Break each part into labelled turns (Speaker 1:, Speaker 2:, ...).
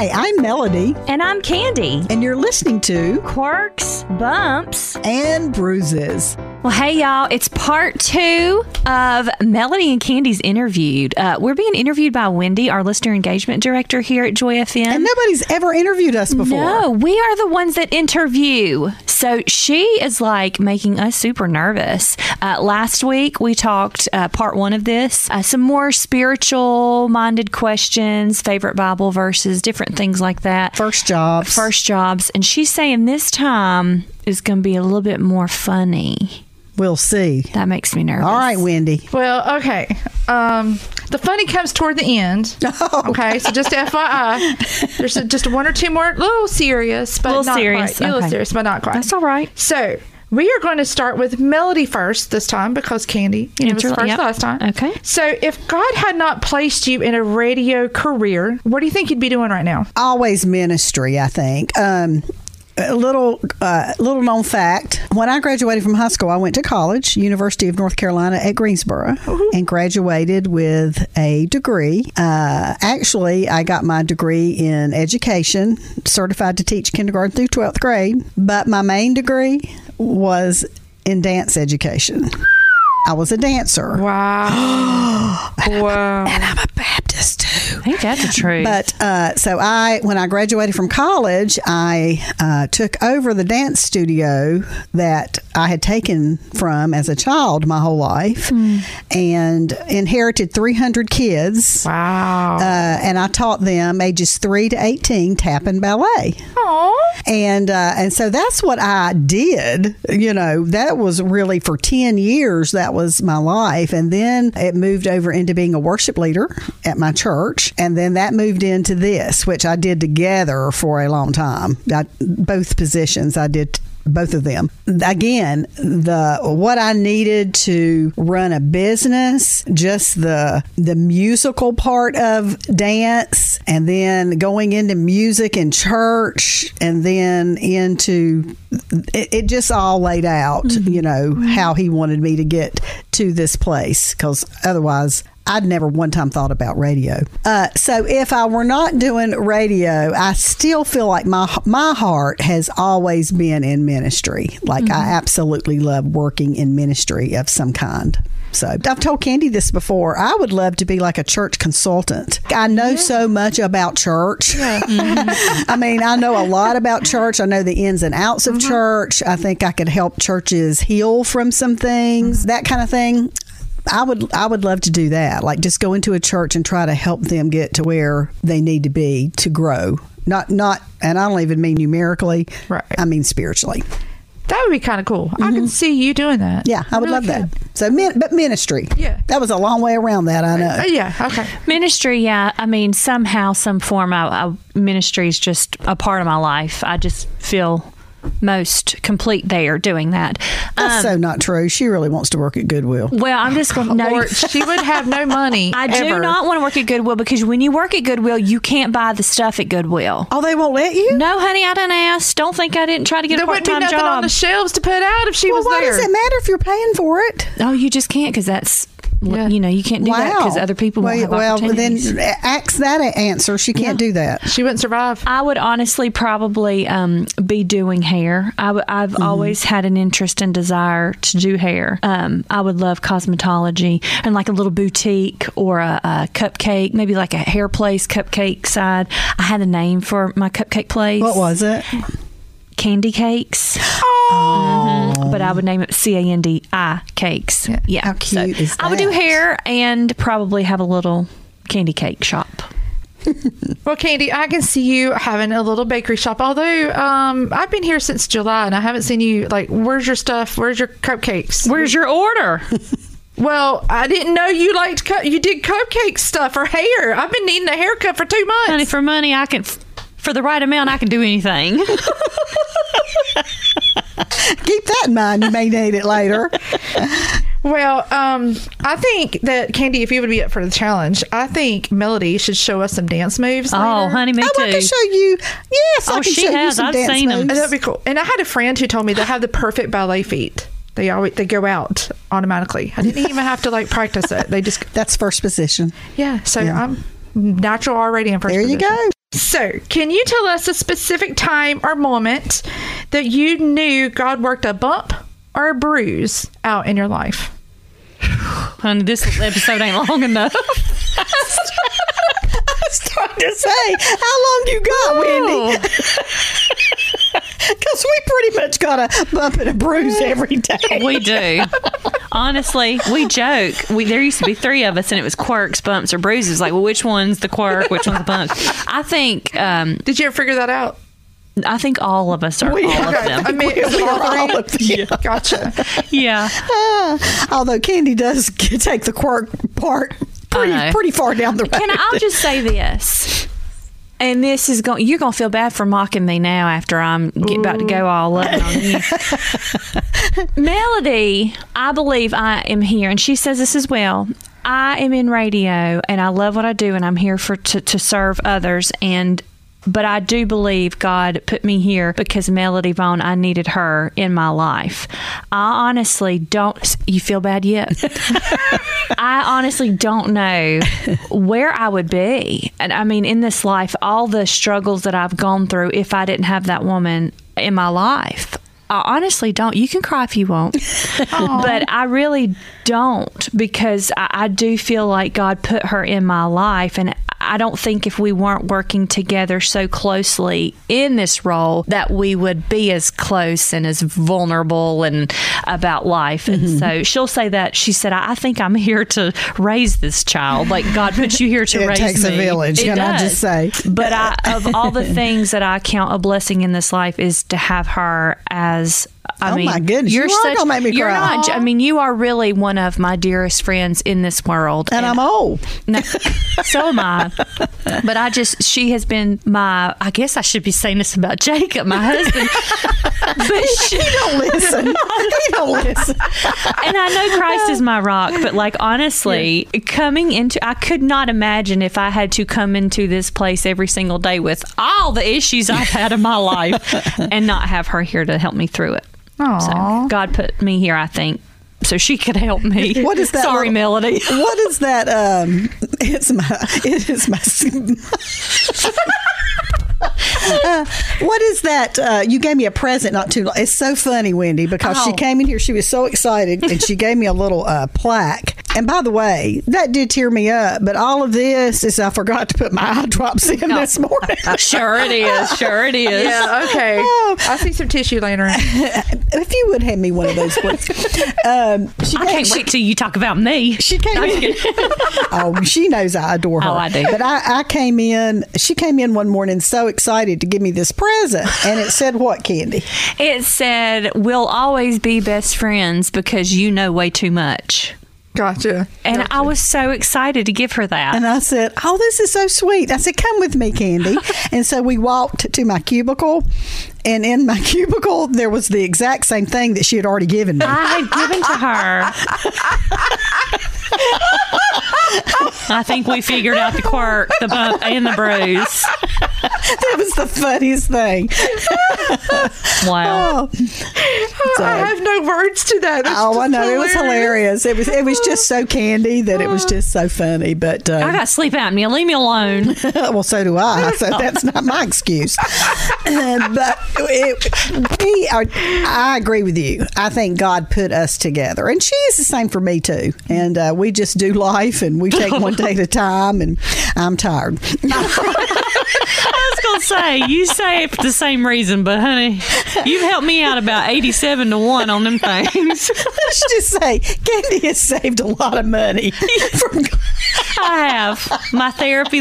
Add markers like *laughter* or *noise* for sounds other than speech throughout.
Speaker 1: Hi, I'm Melody,
Speaker 2: And I'm Candi.
Speaker 1: and you're listening to
Speaker 2: Quirks, bumps.
Speaker 1: And Bruises.
Speaker 2: Well, hey, y'all. It's part two of Melody and Candi's interviewed. Uh, we're being interviewed by Wendy, our listener engagement director here at Joy FM.
Speaker 1: And nobody's ever interviewed us before.
Speaker 2: No, we are the ones that interview. So she is like making us super nervous. Uh, last week, we talked uh, part one of this, uh, some more spiritual minded questions, favorite Bible verses, different things like that.
Speaker 1: First jobs.
Speaker 2: First jobs. And she's saying this time is going to be a little bit more funny.
Speaker 1: We'll see.
Speaker 2: That makes me nervous.
Speaker 1: All right, Wendy.
Speaker 3: Well, okay. Um, the funny comes toward the end. *laughs*
Speaker 1: Oh.
Speaker 3: Okay, so just FYI, there's a, just one or two more, little serious, but
Speaker 2: Little
Speaker 3: not
Speaker 2: serious,
Speaker 3: quite. A little
Speaker 2: okay.
Speaker 3: serious, but not quite.
Speaker 2: That's all right.
Speaker 3: So we are going to start with Melody first this time because Candi you know, was
Speaker 2: Inter-
Speaker 3: first
Speaker 2: yep.
Speaker 3: last time.
Speaker 2: Okay.
Speaker 3: So if God had not placed you in a radio career, what do you think you'd be doing right now?
Speaker 1: Always ministry, I think. Um, a little uh, little known fact. When i graduated from high school i went to college university of north carolina at greensboro and graduated with a degree. Uh, actually i got my degree in education certified to teach kindergarten through 12th grade but my main degree was in dance education. I was a dancer.
Speaker 3: Wow. *gasps* wow.
Speaker 1: and i'm a baptist too
Speaker 2: I think that's the truth.
Speaker 1: but uh, so I, when I graduated from college, I uh, took over the dance studio that I had taken from as a child my whole life, and inherited 300 kids.
Speaker 3: Wow.
Speaker 1: Uh, and I taught them ages three to 18 tap and ballet.
Speaker 3: Aw.
Speaker 1: And uh, and so that's what I did. You know, that was really for ten years. That was my life, and then it moved over into being a worship leader at my church, and then that moved into this, which I did together for a long time. I, both positions I did both of them. Again the what i needed to run a business just the the musical part of dance and then going into music in church and then into it, it just all laid out mm-hmm. you know how he wanted me to get to this place because otherwise I'd never one time thought about radio. Uh, so if I were not doing radio, I still feel like my my heart has always been in ministry. Like I mm-hmm. absolutely love working in ministry of some kind. So I've told Candi this before. I would love to be like a church consultant. I know so much about church. *laughs* Mm-hmm. I mean, I know a lot about church. I know the ins and outs of uh-huh. church. I think I could help churches heal from some things, uh-huh. that kind of thing. I would I would love to do that. Like just go into a church and try to help them get to where they need to be to grow. Not not and I don't even mean numerically.
Speaker 3: Right.
Speaker 1: I mean spiritually.
Speaker 3: That would be kind of cool. I can see you doing that.
Speaker 1: Mm-hmm. Yeah, I would
Speaker 3: really
Speaker 1: love that. So min, but ministry.
Speaker 3: Yeah.
Speaker 1: That was a long way around that, I know.
Speaker 3: Uh, yeah. Okay.
Speaker 2: Ministry, yeah. I mean, somehow, some form, I, I, ministry is just a part of my life. I just feel most complete there doing that.
Speaker 1: That's
Speaker 2: Um,
Speaker 1: so not true. She really wants to work at Goodwill.
Speaker 2: well, I'm just going to no.
Speaker 3: She would have no money. *laughs*
Speaker 2: I do not want to work at Goodwill because when you work at Goodwill, you can't buy the stuff at Goodwill.
Speaker 1: Oh, they won't let you?
Speaker 2: No, honey, I didn't ask. Don't think I didn't try to get
Speaker 3: There
Speaker 2: a part
Speaker 3: wouldn't be
Speaker 2: time
Speaker 3: nothing
Speaker 2: job.
Speaker 3: on the shelves to put out if she
Speaker 1: Well,
Speaker 3: was
Speaker 1: why
Speaker 3: there.
Speaker 1: does it matter if you're paying for it?
Speaker 2: oh, you just can't because that's
Speaker 3: Yeah.
Speaker 2: you know you can't do that because other people
Speaker 1: well,
Speaker 2: won't have
Speaker 1: well then
Speaker 2: opportunities.
Speaker 1: ask that answer. She can't do that.
Speaker 3: She wouldn't survive.
Speaker 2: I would honestly probably um, be doing hair. I w- I've
Speaker 1: Mm-hmm.
Speaker 2: always had an interest and desire to do hair. Um, I would love cosmetology and like a little boutique or a, a cupcake, maybe like a hair place cupcake side. I had a name for my cupcake place.
Speaker 1: What was it?
Speaker 2: Candi cakes. But I would name it C A N D I cakes. Yeah.
Speaker 1: How cute is that?
Speaker 2: I would do hair and probably have a little candy cake shop. *laughs*
Speaker 3: Well, Candi, I can see you having a little bakery shop. Although um, I've been here since July and I haven't seen you. Like, where's your stuff? Where's your cupcakes?
Speaker 2: Where's your order? *laughs*
Speaker 3: Well, I didn't know you liked cu- you did cupcake stuff or hair. I've been needing a haircut for two months.
Speaker 2: Honey, for money, I can, for the right amount, I can do anything. *laughs*
Speaker 1: Keep that in mind. You may need it later.
Speaker 3: Well, um, I think that Candi, if you would be up for the challenge, I think Melody should show us some dance moves.
Speaker 2: oh,
Speaker 3: later.
Speaker 2: honey, me
Speaker 1: oh, I
Speaker 2: too.
Speaker 1: can show you. Yes, I
Speaker 2: Oh,
Speaker 1: can
Speaker 2: she
Speaker 1: show you
Speaker 2: has.
Speaker 1: some
Speaker 2: I've
Speaker 1: dance
Speaker 2: seen 'em.
Speaker 1: moves.
Speaker 3: That'd be cool. And I had a friend who told me they have the perfect ballet feet. They always they go out automatically. I didn't even have to like practice it. They just *laughs*
Speaker 1: That's first position.
Speaker 3: yeah. So
Speaker 1: Yeah.
Speaker 3: I'm natural already in first.
Speaker 1: There you
Speaker 3: position.
Speaker 1: go.
Speaker 3: So, can you tell us a specific time or moment that you knew God worked a bump or a bruise out in your life?
Speaker 2: Honey, this episode ain't long enough. *laughs*
Speaker 1: I was trying to say, how long you got, Wendy? *laughs* *laughs* Because we pretty much got a bump and a bruise every day.
Speaker 2: We do. Honestly, we joke. We there used to be three of us, and it was quirks, bumps, or bruises. Like, well, which one's the quirk? Which one's the bump? I think. Um,
Speaker 3: Did you ever figure that out?
Speaker 2: I think all of us are
Speaker 1: We
Speaker 2: all
Speaker 1: are.
Speaker 2: of them.
Speaker 3: I mean,
Speaker 1: We
Speaker 3: all
Speaker 1: are
Speaker 3: three?
Speaker 1: all of them.
Speaker 3: Gotcha.
Speaker 2: Yeah.
Speaker 1: Ah, although Candi does *laughs* take the quirk part pretty pretty far down the road.
Speaker 2: Can I, I'll just say this. And this is going. You're going to feel bad for mocking me now after I'm get, about to go all up on you. *laughs* Melody, I believe I am here, and she says this as well. I am in radio, and I love what I do, and I'm here for to, to serve others. And but I do believe God put me here because Melody Vaughn, I needed her in my life. I honestly don't. You feel bad yet? *laughs* I honestly don't know where I would be. And I mean, in this life, all the struggles that I've gone through, if I didn't have that woman in my life. I honestly don't. You can cry if you want, *laughs* but I really don't because I, I do feel like God put her in my life, and I don't think if we weren't working together so closely in this role that we would be as close and as vulnerable and about life. And mm-hmm. so she'll say that she said, "I I think I'm here to raise this child. Like God put you here to
Speaker 1: It
Speaker 2: raise
Speaker 1: takes a village,
Speaker 2: It
Speaker 1: can I
Speaker 2: does.
Speaker 1: just say?
Speaker 2: But I, of all the *laughs* things that I count a blessing in this life is to have her as. I
Speaker 1: Oh,
Speaker 2: mean,
Speaker 1: my goodness,
Speaker 2: you're
Speaker 1: you
Speaker 2: such.
Speaker 1: gonna make me
Speaker 2: you're
Speaker 1: cry.
Speaker 2: not. I mean, you are really one of my dearest friends in this world,
Speaker 1: and I'm old.
Speaker 2: no, so am I. But I just, she has been my, I guess I should be saying this about Jacob, my husband. *laughs* but she,
Speaker 1: He don't listen. he don't listen.
Speaker 2: and I know Christ is my rock, but like honestly, coming into, I could not imagine if I had to come into this place every single day with all the issues I've had in my life and not have her here to help me through it.
Speaker 3: Aw.
Speaker 2: So God put me here, I think, so she could help me. *laughs*
Speaker 1: What is that
Speaker 2: Sorry,
Speaker 1: little-
Speaker 2: Melody.
Speaker 1: What is that? Um, it's my. It is my. *laughs* Uh, what is that? Uh, you gave me a present not too long. It's so funny, Wendy, because she
Speaker 2: Oh.
Speaker 1: came in here. She was so excited, and she gave me a little uh, plaque. And by the way, that did tear me up. But all of this is I forgot to put my *laughs* eye drops in this morning. *laughs*
Speaker 2: Sure it is. Sure it is.
Speaker 3: Yeah, okay. I see some tissue laying around. *laughs*
Speaker 1: if you would hand me one of those, please. Um, she
Speaker 2: I can't wait till you talk about me.
Speaker 1: She came in. oh, she knows I adore her.
Speaker 2: Oh, I do.
Speaker 1: But I, I came in. She came in one morning so excited to give me this present, and it said what, Candi?
Speaker 2: It said, We'll always be best friends because you know way too much.
Speaker 3: Gotcha.
Speaker 2: And I was so excited to give her that.
Speaker 1: And I said, "Oh, this is so sweet." I said, "Come with me, Candi." *laughs* and so we walked to my cubicle, and in my *laughs* cubicle there was the exact same thing that she had already given me.
Speaker 2: I had given to her. *laughs* I think we figured out the quirk, the bump, and the bruise.
Speaker 1: That was the funniest thing.
Speaker 2: Wow.
Speaker 1: Oh, So-
Speaker 3: I have no words to that. That's
Speaker 1: oh I
Speaker 3: just
Speaker 1: know it was hilarious. It was it was just so Candi that it was just so funny. But uh,
Speaker 2: I got sleep apnea. Leave me alone. *laughs*
Speaker 1: well, so do I. So that's not my excuse. Uh, but it, we are. I agree with you. I think God put us together, and she is the same for me too. And uh, we just do life, and we take *laughs* one day at a time. And I'm tired. *laughs*
Speaker 2: I was to say, you say it for the same reason, but honey, you've helped me out about 87 to 1 on them things. *laughs*
Speaker 1: Let's just say, Candi has saved a lot of money from. *laughs*
Speaker 2: I have. My therapy,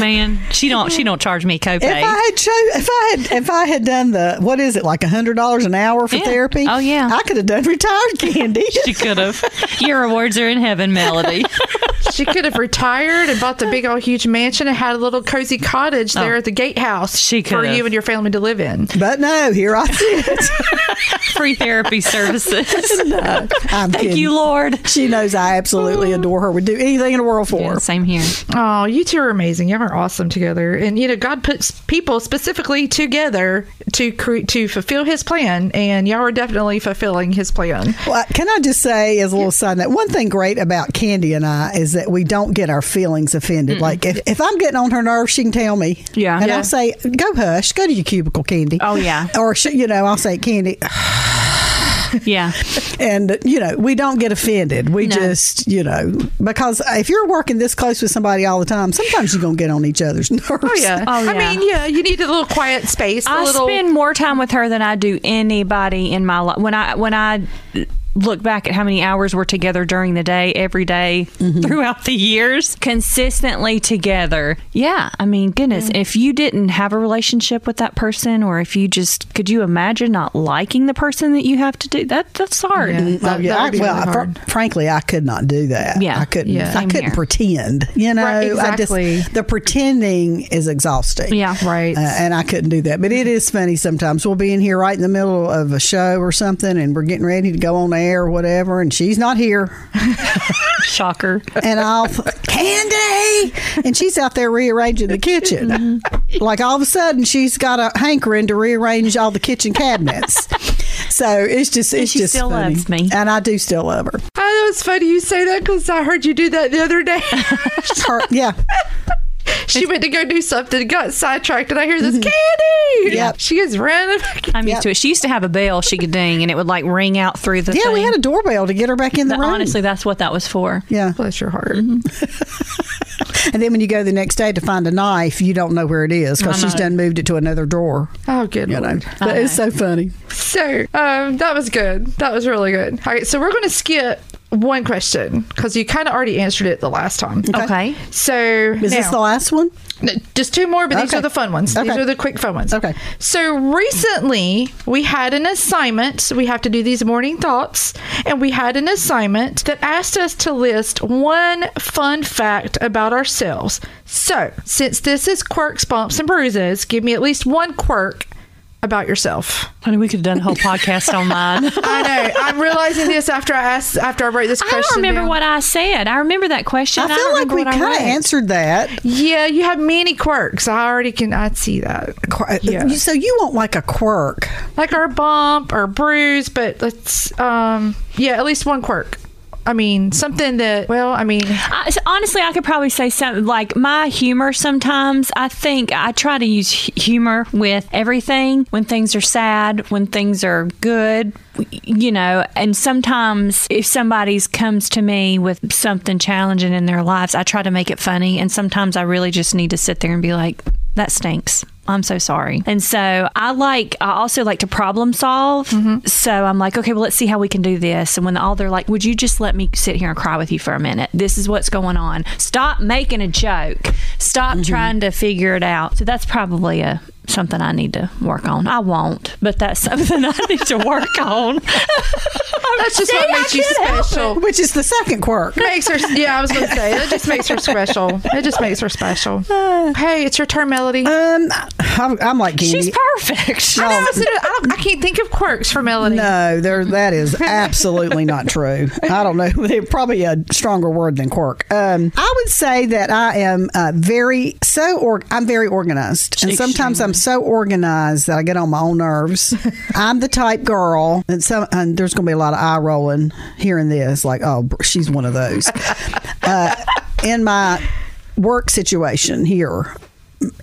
Speaker 2: man, she don't she don't charge me copay.
Speaker 1: If I had cho- if I had if I had done the what is it like a hundred dollars an hour for
Speaker 2: Yeah.
Speaker 1: therapy?
Speaker 2: Oh, yeah.
Speaker 1: I could have done retired Candi.
Speaker 2: She could have. Your rewards are in heaven, Melody. *laughs*
Speaker 3: She could have retired and bought the big old huge mansion and had a little cozy cottage oh. there
Speaker 2: Oh.
Speaker 3: at the gatehouse
Speaker 2: She
Speaker 3: for
Speaker 2: could've.
Speaker 3: you and your family to live in.
Speaker 1: but no, here I sit. *laughs*
Speaker 2: Free therapy services. *laughs*
Speaker 1: no, I'm
Speaker 2: Thank
Speaker 1: kidding.
Speaker 2: you, Lord.
Speaker 1: She knows I absolutely oh. adore her. Would do anything in the world for
Speaker 2: Yeah,
Speaker 1: her.
Speaker 2: same here.
Speaker 3: Oh, you two are amazing. You are awesome together. And you know, God puts people specifically together to cre- to fulfill His plan, and y'all are definitely fulfilling His plan.
Speaker 1: Well, can I just say, as a little side note, one thing great about Candi and I is that that we don't get our feelings offended. Like if, if I'm getting on her nerves, she can tell me.
Speaker 2: Yeah.
Speaker 1: and
Speaker 3: Yeah.
Speaker 1: I'll say, "Go hush, go to your cubicle, Candi."
Speaker 2: Oh, yeah. *laughs*
Speaker 1: or she, you know, I'll say, "Candi," *sighs*
Speaker 2: Yeah.
Speaker 1: and you know, we don't get offended. We
Speaker 2: No.
Speaker 1: just, you know, because if you're working this close with somebody all the time, sometimes you're gonna get on each other's *laughs* nerves.
Speaker 3: Oh yeah.
Speaker 2: Oh,
Speaker 3: I mean, yeah, you need a little quiet space. A
Speaker 2: I
Speaker 3: little.
Speaker 2: spend more time with her than I do anybody in my life. When I when I look back at how many hours we're together during the day, every day, throughout the years, consistently together. Yeah, I mean, goodness, if you didn't have a relationship with that person, or if you just could you imagine not liking the person that you have to do that? That's hard.
Speaker 3: Yeah.
Speaker 1: Oh,
Speaker 3: That-
Speaker 1: yeah,
Speaker 3: that
Speaker 1: I,
Speaker 3: would
Speaker 1: well,
Speaker 3: really
Speaker 1: fr- frankly, I could not do that.
Speaker 2: Yeah.
Speaker 1: I couldn't.
Speaker 3: Yeah.
Speaker 1: I couldn't
Speaker 2: here.
Speaker 1: pretend. You know,
Speaker 3: Right,
Speaker 1: I
Speaker 3: exactly.
Speaker 1: just the pretending is exhausting.
Speaker 2: Yeah.
Speaker 3: Right.
Speaker 1: Uh, and I couldn't do that. But it is funny sometimes. We'll be in here right in the middle of a show or something, and we're getting ready to go on air or whatever, and she's not here. *laughs*
Speaker 2: Shocker.
Speaker 1: And I'll, Candi! And she's out there rearranging the kitchen.
Speaker 3: Mm-hmm.
Speaker 1: Like all of a sudden, she's got a hankering to rearrange all the kitchen cabinets. So it's just, it's
Speaker 2: she
Speaker 1: just
Speaker 2: still
Speaker 1: funny.
Speaker 2: loves me.
Speaker 1: and I do still love her.
Speaker 3: I know it's funny you say that because I heard you do that the other day.
Speaker 1: Her- yeah,
Speaker 3: she went to go do something, got sidetracked, and I hear this Candi.
Speaker 1: Mm-hmm. Yep.
Speaker 3: She is running.
Speaker 2: I'm used
Speaker 1: Yep.
Speaker 2: to it. She used to have a bell she could ding, and it would like ring out through the.
Speaker 1: yeah. We had a doorbell to get her back in the
Speaker 2: But
Speaker 1: room.
Speaker 2: honestly, that's what that was for.
Speaker 1: yeah.
Speaker 3: Bless your heart. *laughs*
Speaker 1: And then when you go the next day to find a knife, you don't know where it is because she's done moved it to another drawer.
Speaker 3: Oh, good
Speaker 1: You know,
Speaker 3: lord.
Speaker 1: but it's so funny.
Speaker 3: So um, that was good. That was really good. All right, so we're going to skip one question because you kind of already answered it the last time.
Speaker 2: Okay.
Speaker 3: So
Speaker 1: Is this the last one?
Speaker 3: Just two more, but these
Speaker 1: Okay.
Speaker 3: are the fun ones. These are the quick fun ones.
Speaker 1: Okay.
Speaker 3: So recently, we had an assignment. We have to do these morning thoughts, and we had an assignment that asked us to list one fun fact about ourselves. So, since this is quirks, bumps, and bruises, give me at least one quirk about yourself.
Speaker 2: Honey, we could have done a whole podcast on mine. *laughs*
Speaker 3: I know. I'm realizing this after I asked, after I wrote this question.
Speaker 2: I don't remember
Speaker 3: down.
Speaker 2: what I said. I remember that question.
Speaker 1: I
Speaker 2: don't
Speaker 1: feel like we kind of answered that.
Speaker 3: Yeah, you have many quirks. I already can. I see that.
Speaker 1: Qu-
Speaker 3: Yeah.
Speaker 1: So you want like a quirk?
Speaker 3: like our bump or bruise, but let's um yeah, at least one quirk. I mean, something that well, I mean,
Speaker 2: I, honestly, I could probably say something like my humor. Sometimes I think I try to use humor with everything. When things are sad, when things are good, you know. And sometimes if somebody's comes to me with something challenging in their lives, I try to make it funny. And sometimes I really just need to sit there and be like, "That stinks." I'm so sorry. And so I like, I also like to problem solve. Mm-hmm. So I'm like, okay, well, let's see how we can do this. And when all they're like, would you just let me sit here and cry with you for a minute? This is what's going on. Stop making a joke. Stop mm-hmm. trying to figure it out. So that's probably a something I need to work on. I won't, but that's *laughs* something I need to work on. *laughs*
Speaker 3: that's just
Speaker 2: See,
Speaker 3: what
Speaker 2: I
Speaker 3: makes you special.
Speaker 1: Which is the second quirk.
Speaker 3: Makes her, yeah. I was going to say that just makes her special. It just makes her special. *laughs* Hey, it's your turn, Melody.
Speaker 1: Um, I'm, I'm like Candi.
Speaker 2: She's perfect.
Speaker 3: I, know, I, said I, don't, I can't think of quirks for Melody.
Speaker 1: No, there. That is absolutely not true. I don't know. They're probably a stronger word than quirk. Um, I would say that I am uh, very so. Or I'm very organized, and sometimes I'm so organized that I get on my own nerves. *laughs* I'm the type girl, and some and there's going to be a lot of eye rolling hearing this. Like, oh, she's one of those. *laughs* Uh, in my work situation here,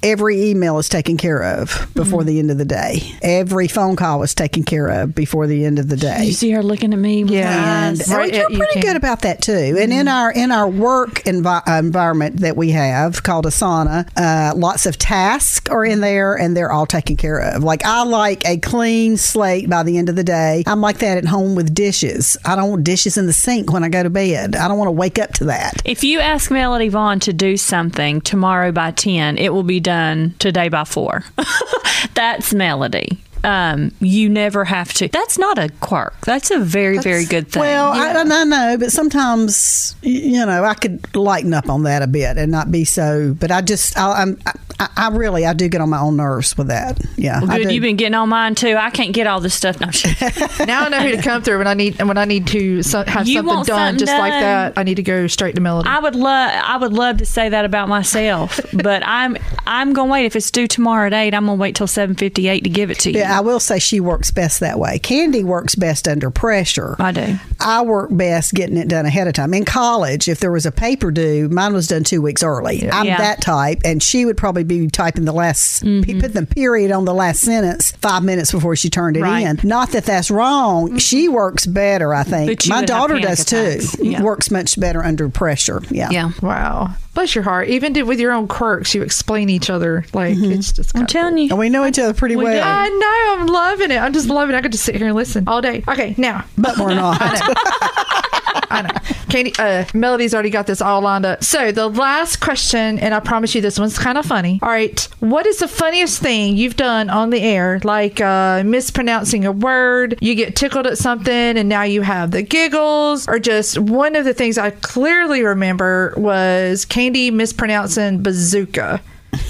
Speaker 1: every email is taken care of before mm-hmm. the end of the day. Every phone call is taken care of before the end of the day.
Speaker 2: You see her looking at me. with
Speaker 3: Yeah.
Speaker 1: And
Speaker 3: Right,
Speaker 1: you're
Speaker 3: you
Speaker 1: pretty
Speaker 3: can-
Speaker 1: good about that too. And in mm-hmm. our in our work envi- uh, environment that we have called Asana, uh, lots of tasks are in there, and they're all taken care of. Like I like a clean slate by the end of the day. I'm like that at home with dishes. I don't want dishes in the sink when I go to bed. I don't want to wake up to that.
Speaker 2: If you ask Melody Vaughn to do something tomorrow by 10, it will be done today by 4. *laughs* That's Melody. Um, you never have to. That's not a quirk. That's a very, very good thing.
Speaker 1: Well, I, I know, but sometimes you know I could lighten up on that a bit and not be so. But I just, I, I'm, I, I really, I do get on my own nerves with that. Yeah, I
Speaker 2: Good,
Speaker 1: do.
Speaker 2: you've been getting on mine too. I can't get all this stuff. No, *laughs*
Speaker 3: Now I know who to come through when I need when I need to so, have
Speaker 2: You
Speaker 3: something done
Speaker 2: something
Speaker 3: just like that. I need to go straight to Melody.
Speaker 2: I would love, I would love to say that about myself, *laughs* but I'm, I'm gonna wait. If it's due tomorrow at eight, I'm gonna wait till seven fifty eight to give it to you.
Speaker 1: Yeah, I will say she works best that way. Candi works best under pressure.
Speaker 2: I do.
Speaker 1: I work best getting it done ahead of time. In college, if there was a paper due, mine was done two weeks early. I'm
Speaker 2: Yeah.
Speaker 1: that type, and she would probably be typing the last,
Speaker 2: Mm-hmm.
Speaker 1: put the period on the last sentence five minutes before she turned it
Speaker 2: Right. Mm-hmm.
Speaker 1: in. Not that that's wrong. She works better, I think. My daughter
Speaker 2: panic
Speaker 1: does too.
Speaker 2: attacks. Yeah.
Speaker 1: Works much better under pressure. Yeah.
Speaker 2: Yeah.
Speaker 3: Wow. Bless your heart. Even with your own quirks, you explain each other. Like it's just.
Speaker 2: I'm
Speaker 3: kinda
Speaker 2: telling you.
Speaker 1: And we know each other pretty
Speaker 2: We
Speaker 1: well,
Speaker 2: do.
Speaker 3: I know. I'm loving it. I'm just loving it. I could just sit here and listen all day. Okay, now
Speaker 1: but we're *laughs* not.
Speaker 3: I know. Katie, uh, Melody's already got this all lined up. So the last question, and I promise you this one's kind of funny. All right, what is the funniest thing you've done on the air? Like uh, mispronouncing a word, you get tickled at something, and now you have the giggles, or just one of the things I clearly remember was Candi mispronouncing bazooka.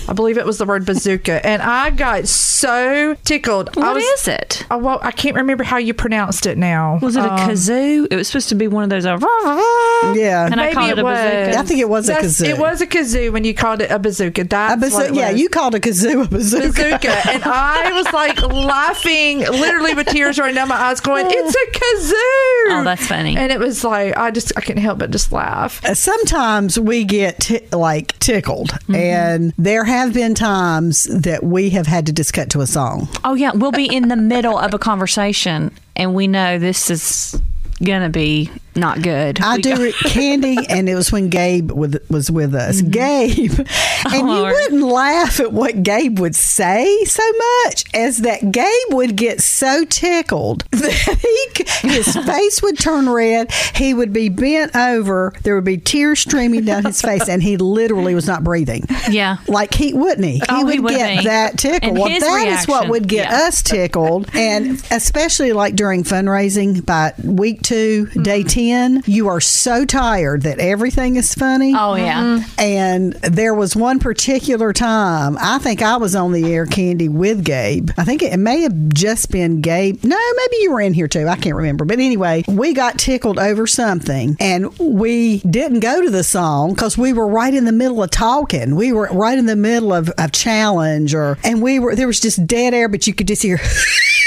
Speaker 3: I believe it was the word bazooka, and I got so tickled. I
Speaker 2: What
Speaker 3: was,
Speaker 2: is it?
Speaker 3: Oh, well, I can't remember how you pronounced it now.
Speaker 2: Was it a
Speaker 3: Um,
Speaker 2: kazoo? It was supposed to be one of those. Uh,
Speaker 1: yeah.
Speaker 2: and I called
Speaker 3: it
Speaker 2: it a
Speaker 3: was.
Speaker 2: bazooka.
Speaker 1: I think it was a kazoo.
Speaker 3: It was a kazoo when you called it a bazooka. That's
Speaker 1: A bazoo-
Speaker 3: what it
Speaker 1: yeah, you called a kazoo a bazooka.
Speaker 3: bazooka, and I was like *laughs* laughing, literally with tears running down my eyes, going, "It's a kazoo!"
Speaker 2: Oh, that's funny.
Speaker 3: And it was like I just I couldn't help but just laugh.
Speaker 1: Sometimes we get t- like tickled,
Speaker 2: Mm-hmm.
Speaker 1: and there have been times that we have had to just cut to a song.
Speaker 2: Oh yeah, we'll be in the middle of a conversation, and we know this is gonna be not good.
Speaker 1: I
Speaker 2: We
Speaker 1: do it, *laughs* Candi, and it was when Gabe with, was with us. Gabe, *laughs* and you
Speaker 2: Lord.
Speaker 1: wouldn't laugh at what Gabe would say so much as that Gabe would get so tickled *laughs* that he his face would turn red. He would be bent over. There would be tears streaming down his face, and he literally was not breathing.
Speaker 2: Yeah.
Speaker 1: like he wouldn't he? He
Speaker 2: Oh,
Speaker 1: would
Speaker 2: he would
Speaker 1: get
Speaker 2: be.
Speaker 1: that tickled.
Speaker 2: And
Speaker 1: well,
Speaker 2: his
Speaker 1: that is what would get
Speaker 2: yeah.
Speaker 1: us tickled, and especially like during fundraising by week 2
Speaker 2: Mm-hmm.
Speaker 1: day ten, you are so tired that everything is funny.
Speaker 2: Oh yeah. Mm-hmm.
Speaker 1: And there was one particular time, I think I was on the air Candi with Gabe. I think it may have just been Gabe. No, maybe you were in here too. I can't remember. But anyway, we got tickled over something and we didn't go to the song because we were right in the middle of talking. We were right in the middle of a challenge or, and we were, there was just dead air, but you could just hear. *laughs*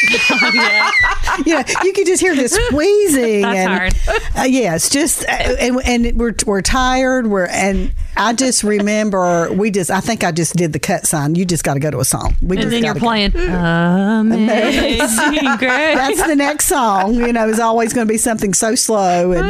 Speaker 1: *laughs*
Speaker 2: Oh, yeah. *laughs*
Speaker 1: you know, you could just hear this wheezing.
Speaker 2: That's
Speaker 1: and,
Speaker 2: hard.
Speaker 1: Uh, it's just, uh, and, and we're, we're tired. We're, and I just remember we just, I think I just did the cut sign. You just got to go to a song. We
Speaker 2: And
Speaker 1: just
Speaker 2: then you're
Speaker 1: go.
Speaker 2: playing Amazing *laughs* Grace.
Speaker 1: That's the next song. You know, is always going to be something so slow, and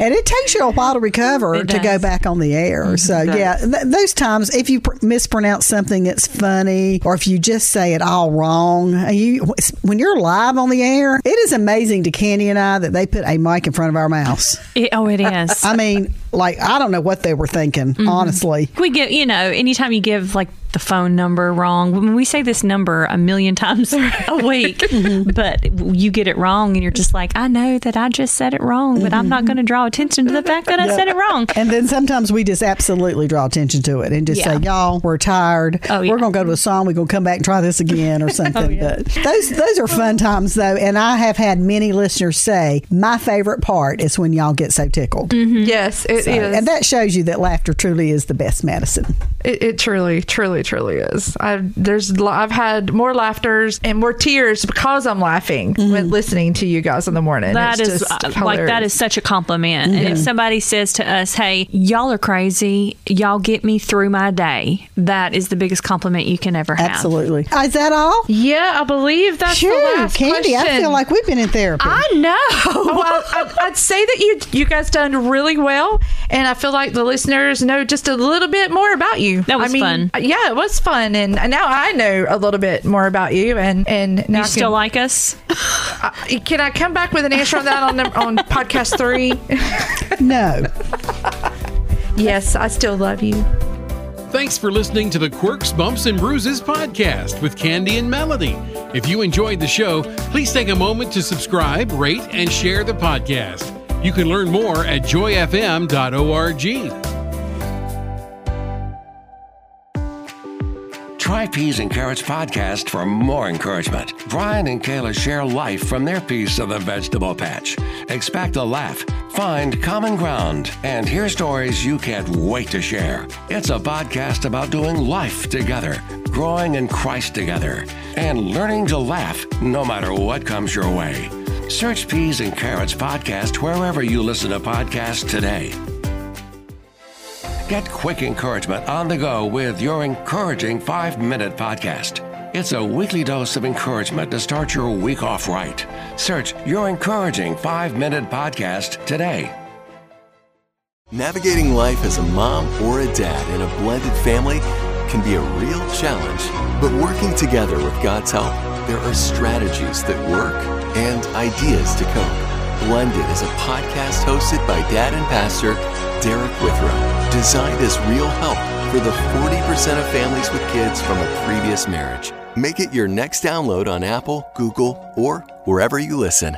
Speaker 1: and it takes you a while to recover to go back on the air. So yeah, th- those times if you pr- mispronounce something it's funny, or if you just say it all wrong, uh, you when you're live on the air, it is amazing to Candi and I that they put a mic in front of our mouths.
Speaker 2: It- oh, it is.
Speaker 1: I mean, like I don't know what they were thinking, mm-hmm. honestly.
Speaker 2: we get, you know, anytime you give like the phone number wrong, when we say this number a million times *laughs* a week, mm-hmm. but you get it wrong and you're just like, I know that I just said it wrong, but I'm not mm-hmm. going to draw attention to the fact that I said it wrong.
Speaker 1: And then sometimes we just absolutely draw attention to it and just
Speaker 2: Yeah.
Speaker 1: say, "Y'all, we're tired.
Speaker 2: Oh, yeah. Oh,
Speaker 1: We're gonna go to a song. We're gonna come back and try this again or *laughs* oh, something." But those those are fun times though, and I have had many listeners say my favorite part is when y'all get so tickled, mm-hmm.
Speaker 3: Yes, it is.
Speaker 1: So- and that shows you that laughter truly is the best medicine.
Speaker 3: It, it truly, truly, truly is. I've there's I've had more laughters and more tears because I'm laughing when listening to you guys in the morning.
Speaker 2: That
Speaker 3: It's
Speaker 2: is
Speaker 3: just
Speaker 2: uh, like that
Speaker 3: hilarious.
Speaker 2: is such a compliment. And if somebody says to us, "Hey, y'all are crazy. Y'all get me through my day." That is the biggest compliment you can ever have.
Speaker 1: Absolutely. Is that all?
Speaker 3: Yeah, I believe that's the
Speaker 1: Sure,
Speaker 3: last
Speaker 1: Candi. I feel like we've been in therapy.
Speaker 2: I know. *laughs*
Speaker 3: well, I'd, I'd say that you you guys done really well, and I feel like the listeners know just a little bit more about you.
Speaker 2: That was
Speaker 3: I mean,
Speaker 2: fun.
Speaker 3: Yeah, it was fun, and now I know a little bit more about you. And and now
Speaker 2: you
Speaker 3: I
Speaker 2: still
Speaker 3: can,
Speaker 2: like us? *laughs*
Speaker 3: Uh, can I come back with an answer on that on the, on podcast three? *laughs*
Speaker 1: no.
Speaker 3: yes, I still love you.
Speaker 4: Thanks for listening to the Quirks, Bumps, and Bruises podcast with Candi and Melody. If you enjoyed the show, please take a moment to subscribe, rate, and share the podcast. You can learn more at joyfm.org.
Speaker 5: Try Peas and Carrots podcast for more encouragement. Brian and Kayla share life from their piece of the vegetable patch. Expect a laugh, find common ground, and hear stories you can't wait to share. It's a podcast about doing life together, growing in Christ together, and learning to laugh no matter what comes your way. Search Peas and Carrots Podcast wherever you listen to podcasts today. Get quick encouragement on the go with your encouraging five minute podcast. It's a weekly dose of encouragement to start your week off right. Search your encouraging five minute podcast today.
Speaker 6: Navigating life as a mom or a dad in a blended family can be a real challenge, but working together with God's help, there are strategies that work and ideas to cope. Blended is a podcast hosted by dad and pastor Derek Withrow, designed as real help for the 40% of families with kids from a previous marriage. Make it your next download on Apple, Google, or wherever you listen.